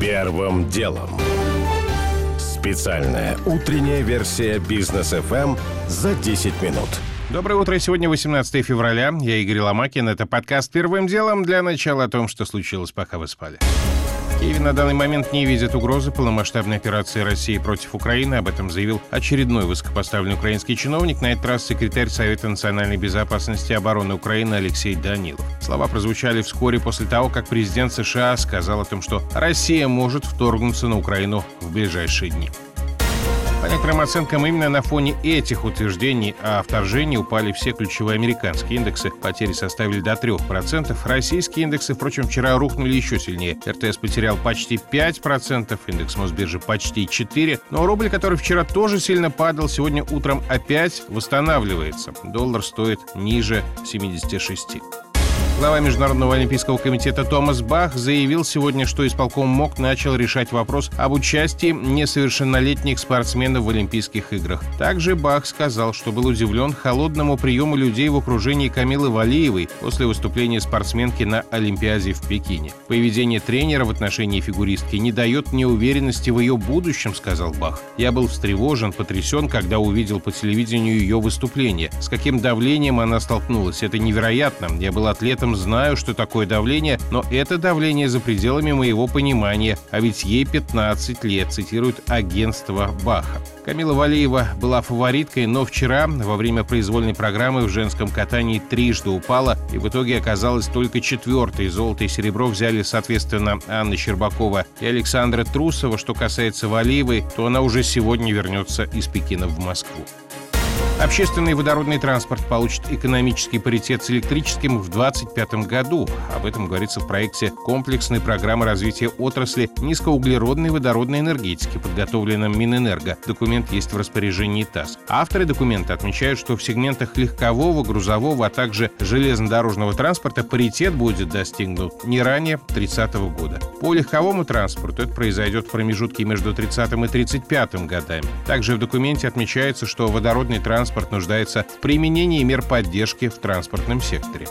Первым делом. Специальная утренняя версия бизнес FM за 10 минут. Доброе утро. Сегодня 18 февраля. Я Игорь Ломакин. Это подкаст «Первым делом» для начала о том, что случилось, пока вы спали. Киев на данный момент не видит угрозы полномасштабной операции России против Украины. Об этом заявил очередной высокопоставленный украинский чиновник, на этот раз секретарь Совета национальной безопасности и обороны Украины Алексей Данилов. Слова прозвучали вскоре после того, как президент США сказал о том, что Россия может вторгнуться на Украину в ближайшие дни. По некоторым оценкам, именно на фоне этих утверждений о вторжении упали все ключевые американские индексы. Потери составили до 3%. Российские индексы, впрочем, вчера рухнули еще сильнее. РТС потерял почти 5%, индекс Мосбиржи почти 4%. Но рубль, который вчера тоже сильно падал, сегодня утром опять восстанавливается. Доллар стоит ниже 76. Глава Международного олимпийского комитета Томас Бах заявил сегодня, что исполком МОК начал решать вопрос об участии несовершеннолетних спортсменов в Олимпийских играх. Также Бах сказал, что был удивлен холодному приему людей в окружении Камилы Валиевой после выступления спортсменки на Олимпиаде в Пекине. Поведение тренера в отношении фигуристки не дает мне уверенности в ее будущем, сказал Бах. Я был встревожен, потрясен, когда увидел по телевидению ее выступление. С каким давлением она столкнулась. Это невероятно. Я был атлетом этом знаю, что такое давление, но это давление за пределами моего понимания, а ведь ей 15 лет, цитирует агентство Баха. Камила Валиева была фавориткой, но вчера во время произвольной программы в женском катании трижды упала и в итоге оказалась только четвертой. Золото и серебро взяли, соответственно, Анна Щербакова и Александра Трусова. Что касается Валиевой, то она уже сегодня вернется из Пекина в Москву. Общественный водородный транспорт получит экономический паритет с электрическим в 2025 году. Об этом говорится в проекте комплексной программы развития отрасли низкоуглеродной водородной энергетики, подготовленном Минэнерго. Документ есть в распоряжении ТАСС. Авторы документа отмечают, что в сегментах легкового, грузового, а также железнодорожного транспорта паритет будет достигнут не ранее 30 года. По легковому транспорту это произойдет в промежутке между 30 и 35 годами. Также в документе отмечается, что водородный транспорт транспорт нуждается в применении мер поддержки в транспортном секторе.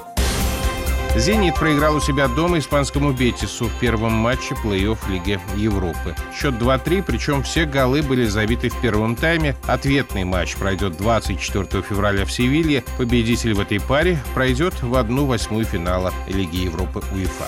«Зенит» проиграл у себя дома испанскому «Бетису» в первом матче плей-офф Лиги Европы. Счет 2-3, причем все голы были забиты в первом тайме. Ответный матч пройдет 24 февраля в Севилье. Победитель в этой паре пройдет в одну восьмую финала Лиги Европы УЕФА.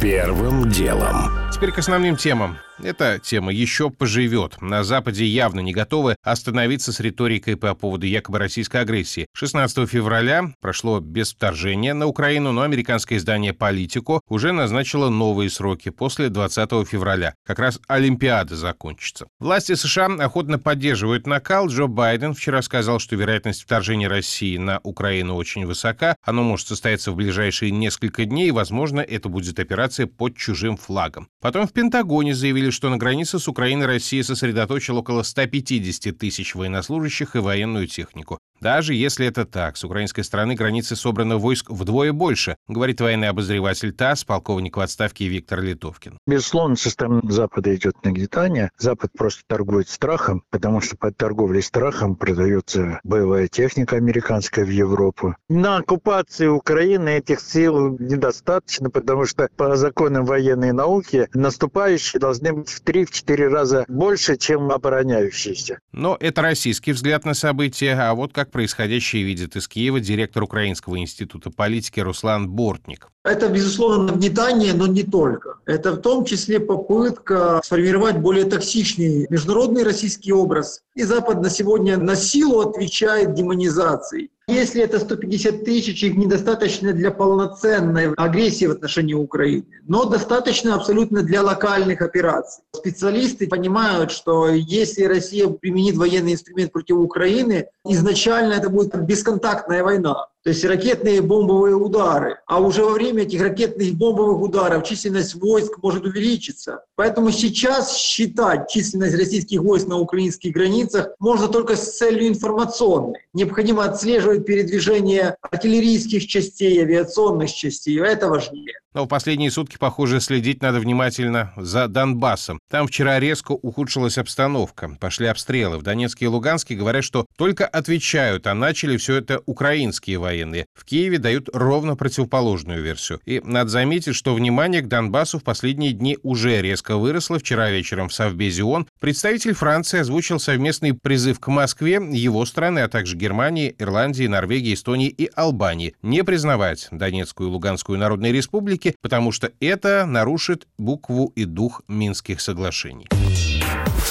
Первым делом. Теперь к основным темам. Эта тема еще поживет. На Западе явно не готовы остановиться с риторикой по поводу якобы российской агрессии. 16 февраля прошло без вторжения на Украину, но американское издание «Политико» уже назначило новые сроки после 20 февраля. Как раз Олимпиада закончится. Власти США охотно поддерживают накал. Джо Байден вчера сказал, что вероятность вторжения России на Украину очень высока. Оно может состояться в ближайшие несколько дней, и, возможно, это будет операция под чужим флагом. Потом в Пентагоне заявили, заявили, что на границе с Украиной Россия сосредоточила около 150 тысяч военнослужащих и военную технику. Даже если это так, с украинской стороны границы собрано войск вдвое больше, говорит военный обозреватель ТАСС, полковник в отставке Виктор Литовкин. Безусловно, со стороны Запада идет нагнетание. Запад просто торгует страхом, потому что под торговлей страхом продается боевая техника американская в Европу. На оккупации Украины этих сил недостаточно, потому что по законам военной науки наступающие должны быть в 3-4 раза больше, чем обороняющиеся. Но это российский взгляд на события, а вот как происходящее видит из Киева директор Украинского института политики Руслан Бортник. Это, безусловно, нагнетание, но не только. Это в том числе попытка сформировать более токсичный международный российский образ. И Запад на сегодня на силу отвечает демонизацией. Если это 150 тысяч, их недостаточно для полноценной агрессии в отношении Украины, но достаточно абсолютно для локальных операций. Специалисты понимают, что если Россия применит военный инструмент против Украины, изначально это будет бесконтактная война то есть ракетные бомбовые удары. А уже во время этих ракетных бомбовых ударов численность войск может увеличиться. Поэтому сейчас считать численность российских войск на украинских границах можно только с целью информационной. Необходимо отслеживать передвижение артиллерийских частей, авиационных частей. Это важнее. Но в последние сутки, похоже, следить надо внимательно за Донбассом. Там вчера резко ухудшилась обстановка. Пошли обстрелы. В Донецке и Луганске говорят, что только отвечают, а начали все это украинские военные. В Киеве дают ровно противоположную версию. И надо заметить, что внимание к Донбассу в последние дни уже резко выросло. Вчера вечером в Совбезе ООН представитель Франции озвучил совместный призыв к Москве, его страны, а также Германии, Ирландии, Норвегии, Эстонии и Албании не признавать Донецкую и Луганскую народные республики, потому что это нарушит букву и дух Минских соглашений.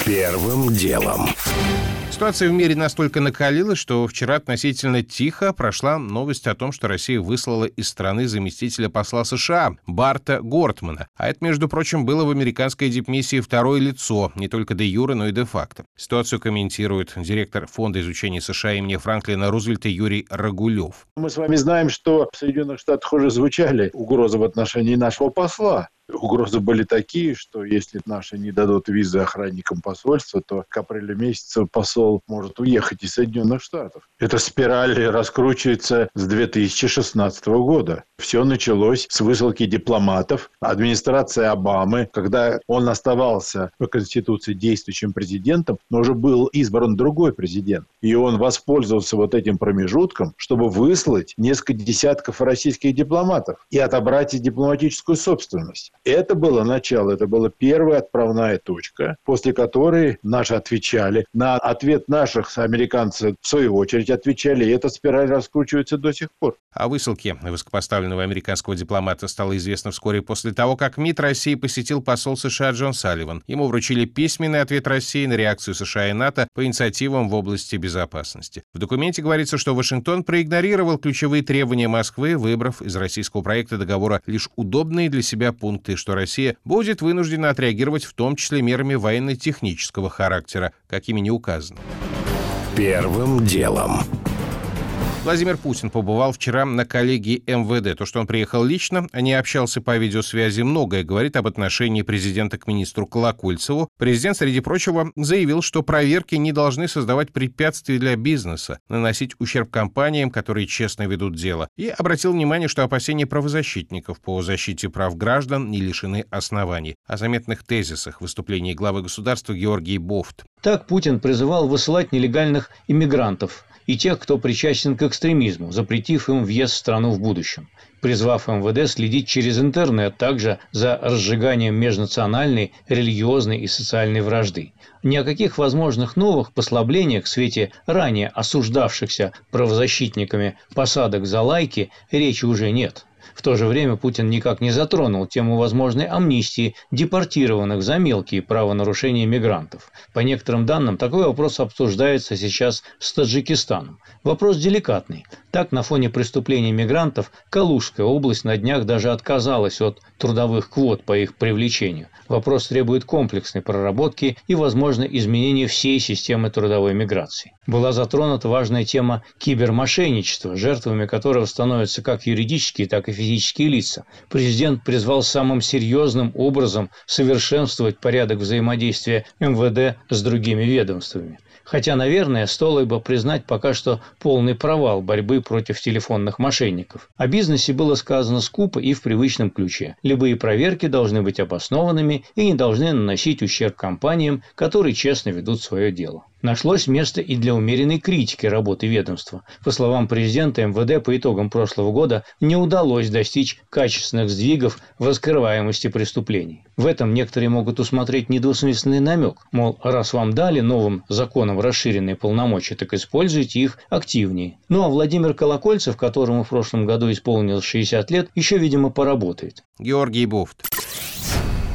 Первым делом. Ситуация в мире настолько накалилась, что вчера относительно тихо прошла новость о том, что Россия выслала из страны заместителя посла США Барта Гортмана. А это, между прочим, было в американской дипмиссии второе лицо, не только де юре, но и де факто. Ситуацию комментирует директор Фонда изучения США имени Франклина Рузвельта Юрий Рагулев. Мы с вами знаем, что в Соединенных Штатах уже звучали угрозы в отношении нашего посла. Угрозы были такие, что если наши не дадут визы охранникам посольства, то к апрелю месяца посол может уехать из Соединенных Штатов. Эта спираль раскручивается с 2016 года. Все началось с высылки дипломатов. Администрация Обамы, когда он оставался по Конституции действующим президентом, но уже был избран другой президент. И он воспользовался вот этим промежутком, чтобы выслать несколько десятков российских дипломатов и отобрать их дипломатическую собственность. Это было начало, это была первая отправная точка, после которой наши отвечали. На ответ наших американцы, в свою очередь, отвечали, и эта спираль раскручивается до сих пор. О высылке высокопоставленного американского дипломата стало известно вскоре после того, как МИД России посетил посол США Джон Салливан. Ему вручили письменный ответ России на реакцию США и НАТО по инициативам в области безопасности. В документе говорится, что Вашингтон проигнорировал ключевые требования Москвы, выбрав из российского проекта договора лишь удобные для себя пункты пункты, что Россия будет вынуждена отреагировать в том числе мерами военно-технического характера, какими не указано. Первым делом. Владимир Путин побывал вчера на коллегии МВД. То, что он приехал лично, а не общался по видеосвязи, многое говорит об отношении президента к министру Колокольцеву. Президент, среди прочего, заявил, что проверки не должны создавать препятствия для бизнеса, наносить ущерб компаниям, которые честно ведут дело, и обратил внимание, что опасения правозащитников по защите прав граждан не лишены оснований. О заметных тезисах выступлений главы государства Георгий Бофт. Так Путин призывал высылать нелегальных иммигрантов и тех, кто причастен к экстремизму, запретив им въезд в страну в будущем, призвав МВД следить через интернет также за разжиганием межнациональной, религиозной и социальной вражды. Ни о каких возможных новых послаблениях в свете ранее осуждавшихся правозащитниками посадок за лайки речи уже нет. В то же время Путин никак не затронул тему возможной амнистии депортированных за мелкие правонарушения мигрантов. По некоторым данным, такой вопрос обсуждается сейчас с Таджикистаном. Вопрос деликатный. Так, на фоне преступлений мигрантов Калужская область на днях даже отказалась от трудовых квот по их привлечению. Вопрос требует комплексной проработки и, возможно, изменения всей системы трудовой миграции. Была затронута важная тема кибермошенничества, жертвами которого становятся как юридические, так и физические лица. Президент призвал самым серьезным образом совершенствовать порядок взаимодействия МВД с другими ведомствами. Хотя, наверное, стоило бы признать пока что полный провал борьбы против телефонных мошенников. О бизнесе было сказано скупо и в привычном ключе. Любые проверки должны быть обоснованными и не должны наносить ущерб компаниям, которые честно ведут свое дело нашлось место и для умеренной критики работы ведомства. По словам президента МВД, по итогам прошлого года не удалось достичь качественных сдвигов в раскрываемости преступлений. В этом некоторые могут усмотреть недвусмысленный намек, мол, раз вам дали новым законом расширенные полномочия, так используйте их активнее. Ну а Владимир Колокольцев, которому в прошлом году исполнилось 60 лет, еще, видимо, поработает. Георгий Буфт.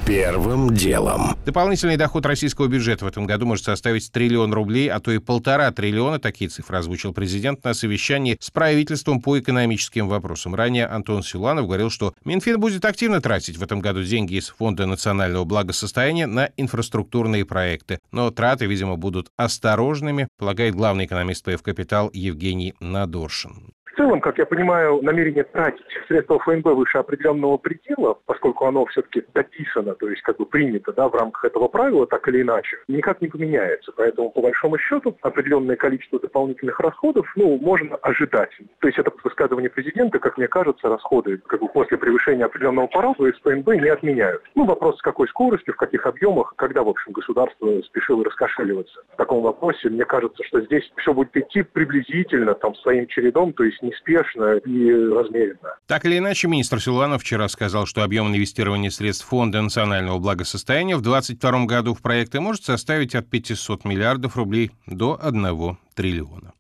Первым делом. Дополнительный доход российского бюджета в этом году может составить триллион рублей, а то и полтора триллиона. Такие цифры озвучил президент на совещании с правительством по экономическим вопросам. Ранее Антон Силанов говорил, что Минфин будет активно тратить в этом году деньги из Фонда национального благосостояния на инфраструктурные проекты. Но траты, видимо, будут осторожными, полагает главный экономист ПФ «Капитал» Евгений Надоршин целом, как я понимаю, намерение тратить средства ФНБ выше определенного предела, поскольку оно все-таки дописано, то есть как бы принято да, в рамках этого правила, так или иначе, никак не поменяется. Поэтому, по большому счету, определенное количество дополнительных расходов ну, можно ожидать. То есть это высказывание президента, как мне кажется, расходы как бы после превышения определенного порога из ФНБ не отменяют. Ну, вопрос с какой скоростью, в каких объемах, когда, в общем, государство спешило раскошеливаться. В таком вопросе, мне кажется, что здесь все будет идти приблизительно там своим чередом, то есть неспешно и размеренно. Так или иначе, министр Силуанов вчера сказал, что объем инвестирования средств Фонда национального благосостояния в 2022 году в проекты может составить от 500 миллиардов рублей до 1 триллиона.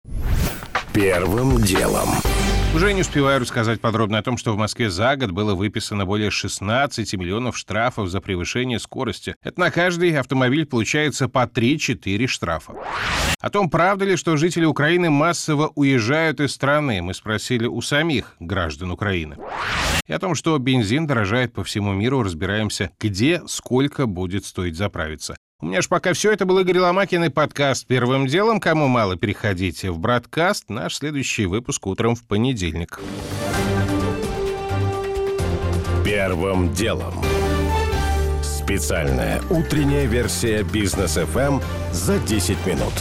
Первым делом. Уже не успеваю рассказать подробно о том, что в Москве за год было выписано более 16 миллионов штрафов за превышение скорости. Это на каждый автомобиль получается по 3-4 штрафа. О том, правда ли, что жители Украины массово уезжают из страны, мы спросили у самих граждан Украины. И о том, что бензин дорожает по всему миру, разбираемся, где, сколько будет стоить заправиться. У меня ж пока все это был Игорь Ломакин и подкаст «Первым делом». Кому мало, переходите в «Браткаст». Наш следующий выпуск утром в понедельник. Первым делом. Специальная утренняя версия «Бизнес FM за 10 минут».